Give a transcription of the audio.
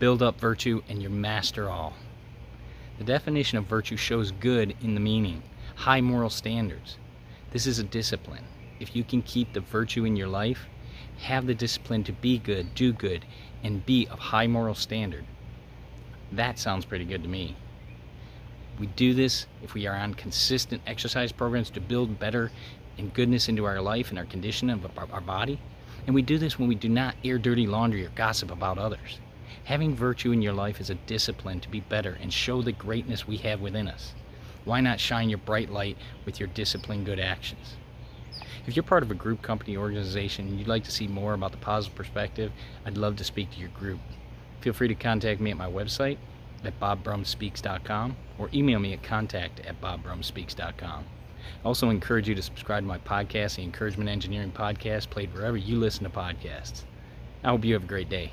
build up virtue and you master all. The definition of virtue shows good in the meaning, high moral standards. This is a discipline. If you can keep the virtue in your life, have the discipline to be good, do good, and be of high moral standard. That sounds pretty good to me. We do this if we are on consistent exercise programs to build better and goodness into our life and our condition of our body. And we do this when we do not air dirty laundry or gossip about others. Having virtue in your life is a discipline to be better and show the greatness we have within us. Why not shine your bright light with your disciplined good actions? If you're part of a group, company, organization, and you'd like to see more about the positive perspective, I'd love to speak to your group. Feel free to contact me at my website at bobbrumspeaks.com or email me at contact at bobbrumspeaks.com. I also encourage you to subscribe to my podcast, the Encouragement Engineering Podcast, played wherever you listen to podcasts. I hope you have a great day.